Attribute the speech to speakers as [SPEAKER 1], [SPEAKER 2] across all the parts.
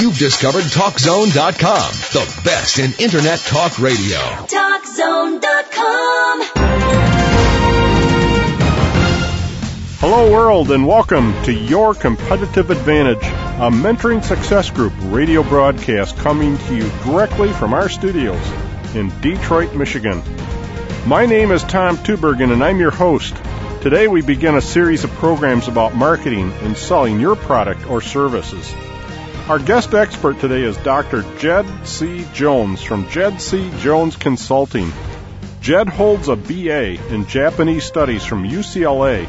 [SPEAKER 1] You've discovered TalkZone.com, the best in Internet talk radio.
[SPEAKER 2] TalkZone.com.
[SPEAKER 3] Hello, world, and welcome to Your Competitive Advantage, a mentoring success group radio broadcast coming to you directly from our studios in Detroit, Michigan. My name is Tom Tubergen, and I'm your host. Today, we begin a series of programs about marketing and selling your product or services. Our guest expert today is Dr. Jed C. Jones from Jed C. Jones Consulting. Jed holds a BA in Japanese Studies from UCLA,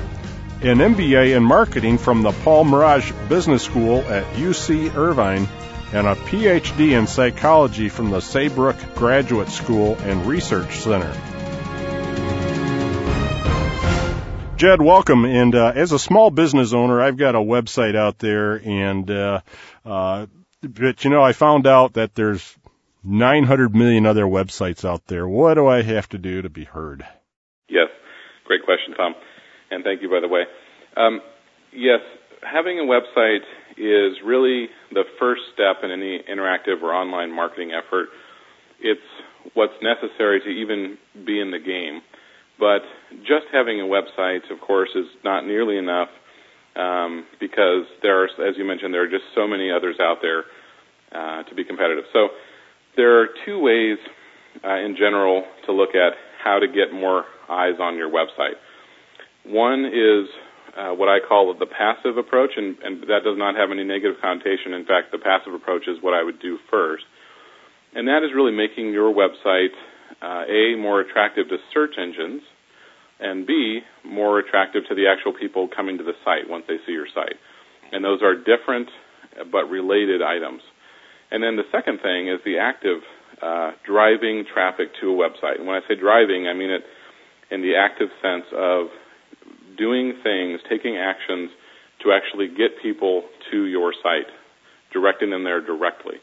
[SPEAKER 3] an MBA in Marketing from the Paul Merage Business School at UC Irvine, and a PhD in Psychology from the Saybrook Graduate School and Research Center. Jed, welcome. And uh, as a small business owner, I've got a website out there, and uh, uh, but you know, I found out that there's 900 million other websites out there. What do I have to do to be heard?
[SPEAKER 4] Yes, great question, Tom, and thank you, by the way. Um, yes, having a website is really the first step in any interactive or online marketing effort. It's what's necessary to even be in the game. But just having a website, of course, is not nearly enough um, because there are, as you mentioned, there are just so many others out there uh, to be competitive. So there are two ways, uh, in general, to look at how to get more eyes on your website. One is uh, what I call the passive approach, and, and that does not have any negative connotation. In fact, the passive approach is what I would do first, and that is really making your website uh, A, more attractive to search engines, and B, more attractive to the actual people coming to the site once they see your site. And those are different but related items. And then the second thing is the active uh, driving traffic to a website. And when I say driving, I mean it in the active sense of doing things, taking actions to actually get people to your site, directing them there directly.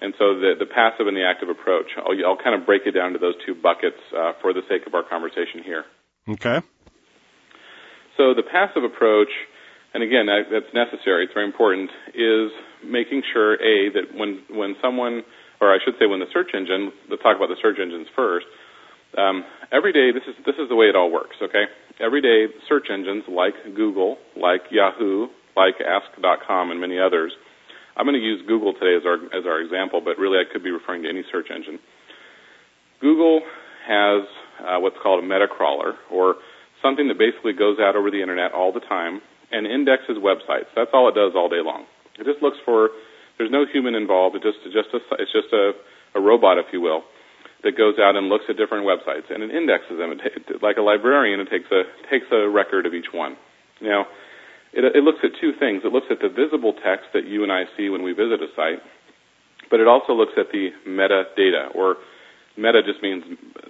[SPEAKER 4] And so the, the passive and the active approach, I'll, I'll kind of break it down to those two buckets uh, for the sake of our conversation here.
[SPEAKER 3] Okay.
[SPEAKER 4] So the passive approach, and again, that, that's necessary, it's very important, is making sure, A, that when, when someone, or I should say when the search engine, let's talk about the search engines first, um, every day, this is, this is the way it all works, okay? Every day, search engines like Google, like Yahoo, like Ask.com, and many others – I'm going to use Google today as our as our example, but really I could be referring to any search engine. Google has uh, what's called a meta crawler, or something that basically goes out over the internet all the time and indexes websites. That's all it does all day long. It just looks for. There's no human involved. It just just a, it's just a, a robot, if you will, that goes out and looks at different websites and it indexes them. It like a librarian, it takes a takes a record of each one. Now it, it looks at two things. It looks at the visible text that you and I see when we visit a site, but it also looks at the metadata, or meta just means,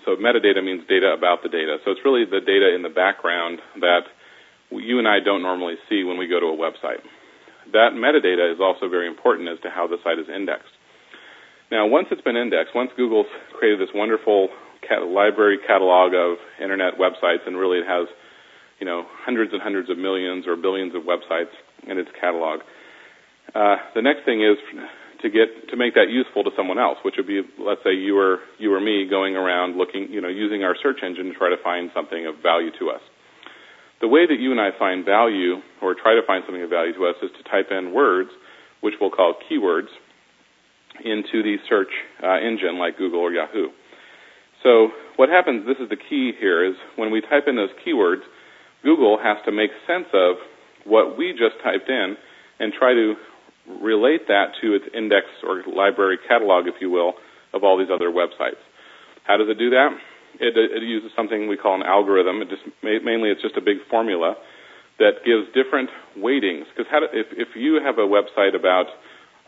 [SPEAKER 4] so metadata means data about the data. So it's really the data in the background that you and I don't normally see when we go to a website. That metadata is also very important as to how the site is indexed. Now, once it's been indexed, once Google's created this wonderful cat- library catalog of internet websites, and really it has you know, hundreds and hundreds of millions or billions of websites in its catalog. Uh, the next thing is to get to make that useful to someone else, which would be, let's say, you or you or me going around looking, you know, using our search engine to try to find something of value to us. The way that you and I find value, or try to find something of value to us, is to type in words, which we'll call keywords, into the search uh, engine like Google or Yahoo. So what happens? This is the key here: is when we type in those keywords Google has to make sense of what we just typed in and try to relate that to its index or library catalog, if you will, of all these other websites. How does it do that? It, it uses something we call an algorithm. It just mainly it's just a big formula that gives different weightings. Because if if you have a website about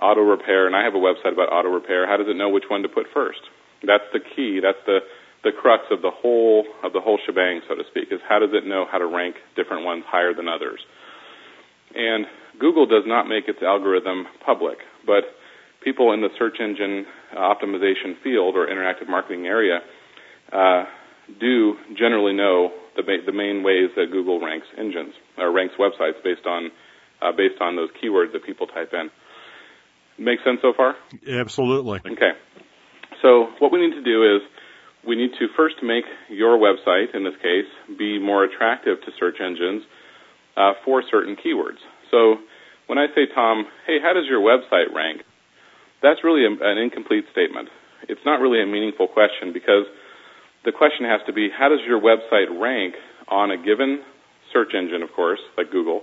[SPEAKER 4] auto repair and I have a website about auto repair, how does it know which one to put first? That's the key. That's the the crux of the whole of the whole shebang, so to speak, is how does it know how to rank different ones higher than others? And Google does not make its algorithm public, but people in the search engine optimization field or interactive marketing area uh, do generally know the, ba- the main ways that Google ranks engines or ranks websites based on uh, based on those keywords that people type in. Make sense so far?
[SPEAKER 3] Absolutely.
[SPEAKER 4] Okay. So what we need to do is we need to first make your website, in this case, be more attractive to search engines uh, for certain keywords. So when I say, Tom, hey, how does your website rank? That's really a, an incomplete statement. It's not really a meaningful question because the question has to be, how does your website rank on a given search engine, of course, like Google,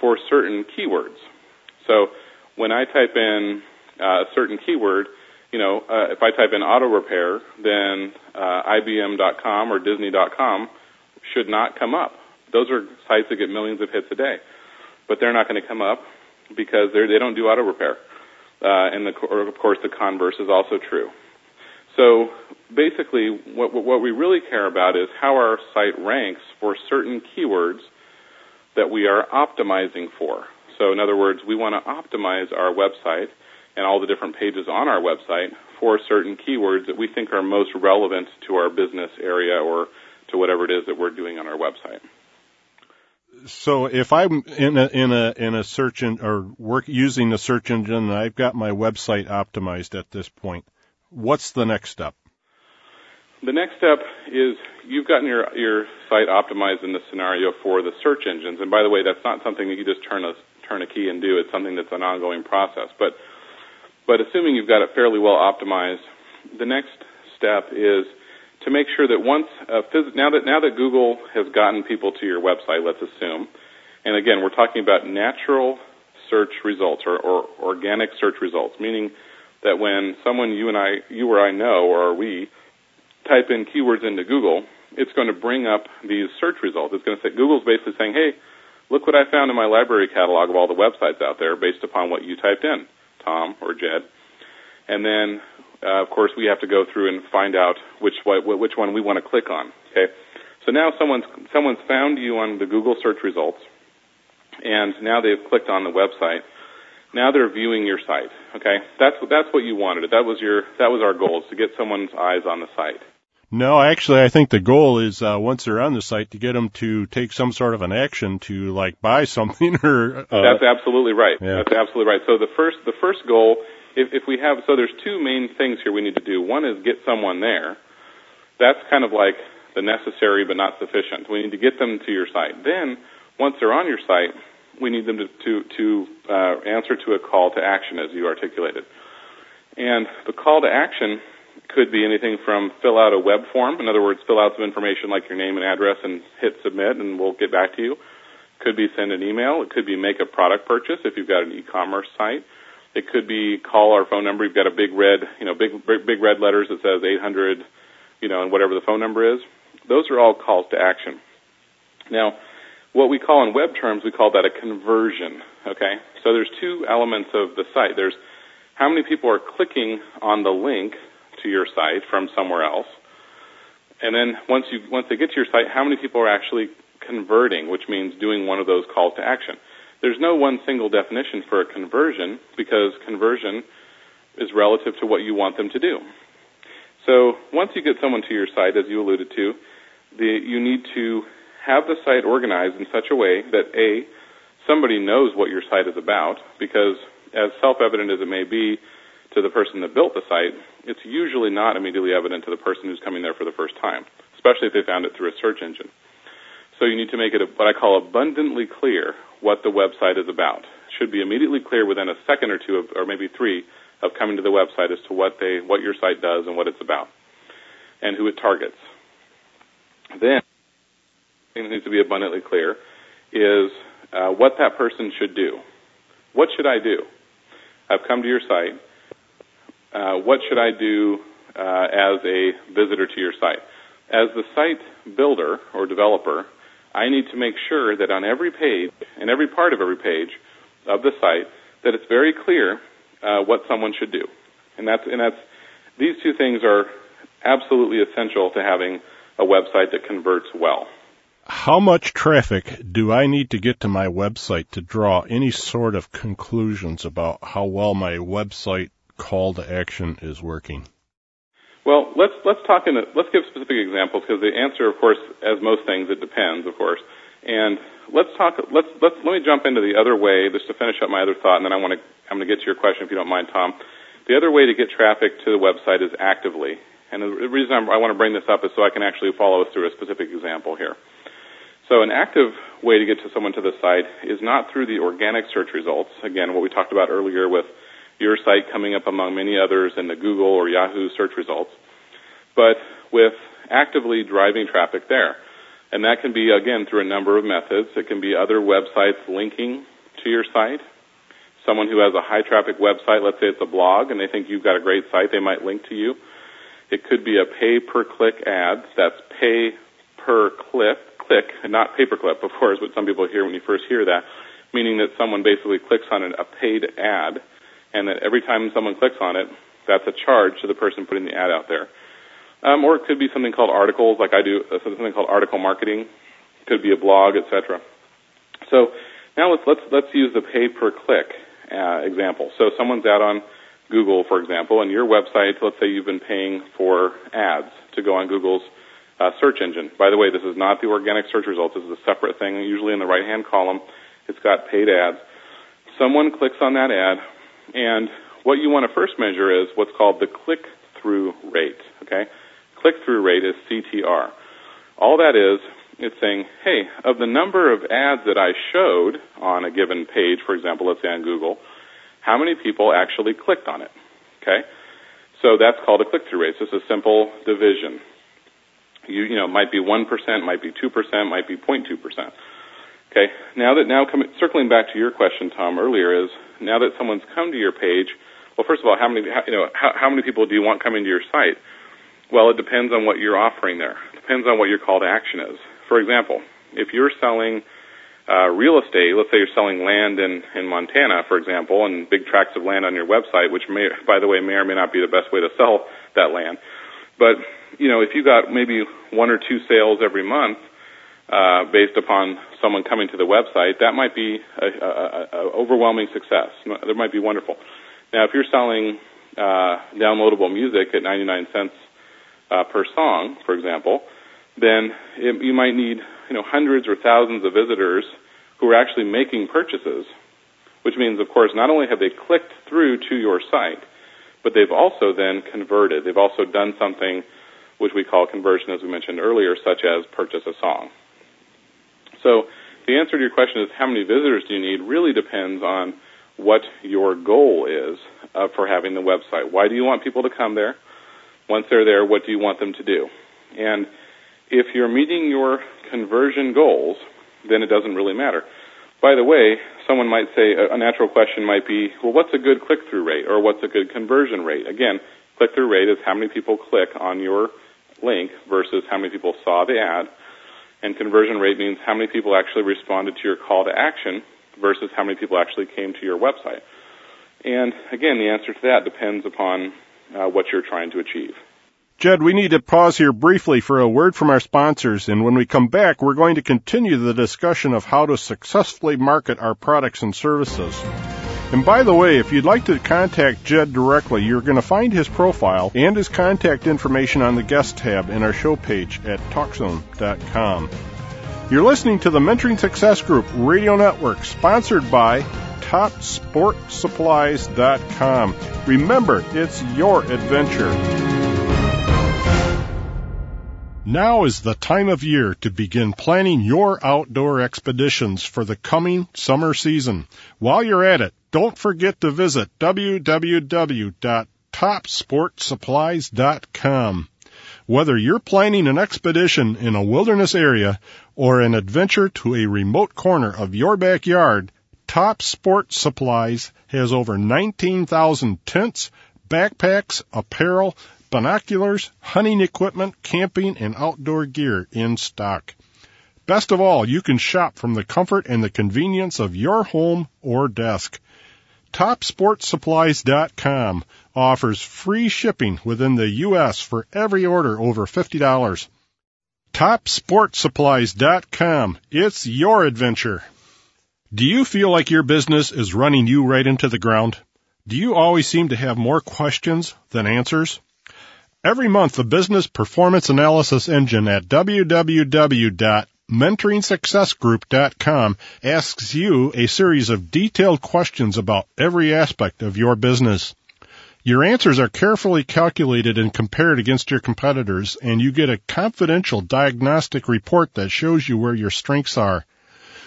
[SPEAKER 4] for certain keywords? So when I type in uh, a certain keyword, you know, uh, if I type in auto repair, then uh, IBM.com or Disney.com should not come up. Those are sites that get millions of hits a day, but they're not going to come up because they don't do auto repair. Uh, and the, of course, the converse is also true. So basically, what, what we really care about is how our site ranks for certain keywords that we are optimizing for. So in other words, we want to optimize our website and all the different pages on our website for certain keywords that we think are most relevant to our business area or to whatever it is that we're doing on our website.
[SPEAKER 3] So if I'm in a in a in a search en- or work using the search engine and I've got my website optimized at this point, what's the next step?
[SPEAKER 4] The next step is you've gotten your your site optimized in the scenario for the search engines. And by the way, that's not something that you just turn a turn a key and do. It's something that's an ongoing process. But but assuming you've got it fairly well optimized, the next step is to make sure that once uh, phys- now that now that Google has gotten people to your website, let's assume, and again we're talking about natural search results or, or organic search results, meaning that when someone you and I, you or I know, or we, type in keywords into Google, it's going to bring up these search results. It's going to say Google's basically saying, "Hey, look what I found in my library catalog of all the websites out there based upon what you typed in, Tom or Jed." And then, uh, of course, we have to go through and find out which which one we want to click on. Okay, so now someone's someone's found you on the Google search results, and now they've clicked on the website. Now they're viewing your site. Okay, that's that's what you wanted. That was your that was our goal is to get someone's eyes on the site.
[SPEAKER 3] No, actually, I think the goal is uh, once they're on the site to get them to take some sort of an action to like buy something or. Uh,
[SPEAKER 4] that's absolutely right.
[SPEAKER 3] Yeah.
[SPEAKER 4] That's absolutely right. So the first the first goal, if, if we have so there's two main things here we need to do. One is get someone there. That's kind of like the necessary but not sufficient. We need to get them to your site. Then once they're on your site, we need them to to, to uh, answer to a call to action as you articulated. And the call to action could be anything from fill out a web form, in other words, fill out some information like your name and address and hit submit, and we'll get back to you. Could be send an email. It could be make a product purchase if you've got an e-commerce site. It could be call our phone number. You've got a big red, you know, big big red letters that says 800, you know, and whatever the phone number is. Those are all calls to action. Now, what we call in web terms, we call that a conversion. Okay, so there's two elements of the site. There's how many people are clicking on the link to your site from somewhere else, and then once you once they get to your site, how many people are actually converting, which means doing one of those calls to action. There's no one single definition for a conversion because conversion is relative to what you want them to do. So once you get someone to your site, as you alluded to, the, you need to have the site organized in such a way that A, somebody knows what your site is about, because as self-evident as it may be to the person that built the site, it's usually not immediately evident to the person who's coming there for the first time, especially if they found it through a search engine. So you need to make it what I call abundantly clear what the website is about. It should be immediately clear within a second or two of, or maybe three of coming to the website as to what they, what your site does and what it's about, and who it targets. Then thing that needs to be abundantly clear is uh, what that person should do. What should I do? I've come to your site. Uh, what should I do uh, as a visitor to your site? As the site builder or developer, I need to make sure that on every page, and every part of every page of the site, that it's very clear uh, what someone should do. And that's and that's these two things are absolutely essential to having a website that converts well
[SPEAKER 3] how much traffic do I need to get to my website to draw any sort of conclusions about how well my website call to action is working?
[SPEAKER 4] Well, let's let's talk in a, let's give specific examples because the answer, of course, as most things, it depends, of course. And let's talk. Let's let's let me jump into the other way just to finish up my other thought, and then I want to I'm going to get to your question if you don't mind, Tom. The other way to get traffic to the website is actively. And the reason I'm, I want to bring this up is so I can actually follow us through a specific example here. So an active way to get to someone to the site is not through the organic search results. Again, what we talked about earlier with your site coming up among many others in the Google or Yahoo search results, but with actively driving traffic there. And that can be, again, through a number of methods. It can be other websites linking to your site. Someone who has a high traffic website, let's say it's a blog, and they think you've got a great site, they might link to you. It could be a pay per click ad. That's pay per click, click, not paperclip, of course, what some people hear when you first hear that, meaning that someone basically clicks on a paid ad, and that every time someone clicks on it, that's a charge to the person putting the ad out there. Um, or it could be something called articles, like I do, uh, something called article marketing. It could be a blog, etc. So now let's let's let's use the pay per click uh, example. So someone's out on Google, for example, and your website. Let's say you've been paying for ads to go on Google's uh, search engine. By the way, this is not the organic search results. This is a separate thing. Usually in the right hand column, it's got paid ads. Someone clicks on that ad, and what you want to first measure is what's called the click through rate. Okay click-through rate is CTR. All that is, it's saying, hey, of the number of ads that I showed on a given page, for example, let's say on Google, how many people actually clicked on it? Okay? So that's called a click-through rate. So it's a simple division. You, you know, might be 1%, might be 2%, might be 0.2%. Okay, now that now coming, circling back to your question, Tom, earlier is now that someone's come to your page, well, first of all, how many, how, you know, how, how many people do you want coming to your site? Well, it depends on what you're offering there. It depends on what your call to action is. For example, if you're selling uh, real estate, let's say you're selling land in, in Montana, for example, and big tracts of land on your website, which may, by the way, may or may not be the best way to sell that land. But, you know, if you got maybe one or two sales every month, uh, based upon someone coming to the website, that might be a, a, a overwhelming success. That might be wonderful. Now, if you're selling uh, downloadable music at 99 cents uh, per song, for example, then it, you might need you know hundreds or thousands of visitors who are actually making purchases, which means, of course, not only have they clicked through to your site, but they've also then converted. They've also done something which we call conversion, as we mentioned earlier, such as purchase a song. So the answer to your question is how many visitors do you need really depends on what your goal is uh, for having the website. Why do you want people to come there? Once they're there, what do you want them to do? And if you're meeting your conversion goals, then it doesn't really matter. By the way, someone might say a natural question might be, well, what's a good click-through rate or what's a good conversion rate? Again, click-through rate is how many people click on your link versus how many people saw the ad. And conversion rate means how many people actually responded to your call to action versus how many people actually came to your website. And again, the answer to that depends upon uh, what you're trying to achieve.
[SPEAKER 3] Jed, we need to pause here briefly for a word from our sponsors, and when we come back, we're going to continue the discussion of how to successfully market our products and services. And by the way, if you'd like to contact Jed directly, you're going to find his profile and his contact information on the guest tab in our show page at TalkZone.com. You're listening to the Mentoring Success Group Radio Network, sponsored by TopSportSupplies.com. Remember, it's your adventure. Now is the time of year to begin planning your outdoor expeditions for the coming summer season. While you're at it, don't forget to visit www.topsportsupplies.com. Whether you're planning an expedition in a wilderness area or an adventure to a remote corner of your backyard, Top Sport Supplies has over 19,000 tents, backpacks, apparel, binoculars, hunting equipment, camping, and outdoor gear in stock. Best of all, you can shop from the comfort and the convenience of your home or desk. TopSportSupplies.com offers free shipping within the U.S. for every order over $50. TopSportSupplies.com. It's your adventure. Do you feel like your business is running you right into the ground? Do you always seem to have more questions than answers? Every month, the Business Performance Analysis Engine at www.mentoringsuccessgroup.com asks you a series of detailed questions about every aspect of your business. Your answers are carefully calculated and compared against your competitors, and you get a confidential diagnostic report that shows you where your strengths are.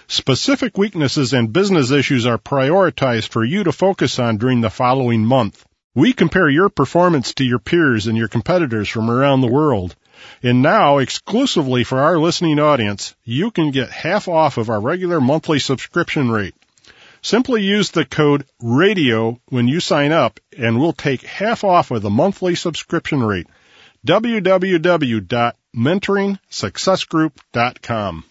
[SPEAKER 3] Specific weaknesses and business issues are prioritized for you to focus on during the following month. We compare your performance to your peers and your competitors from around the world. And now, exclusively for our listening audience, you can get half off of our regular monthly subscription rate. Simply use the code RADIO when you sign up and we'll take half off of the monthly subscription rate. www.mentoringsuccessgroup.com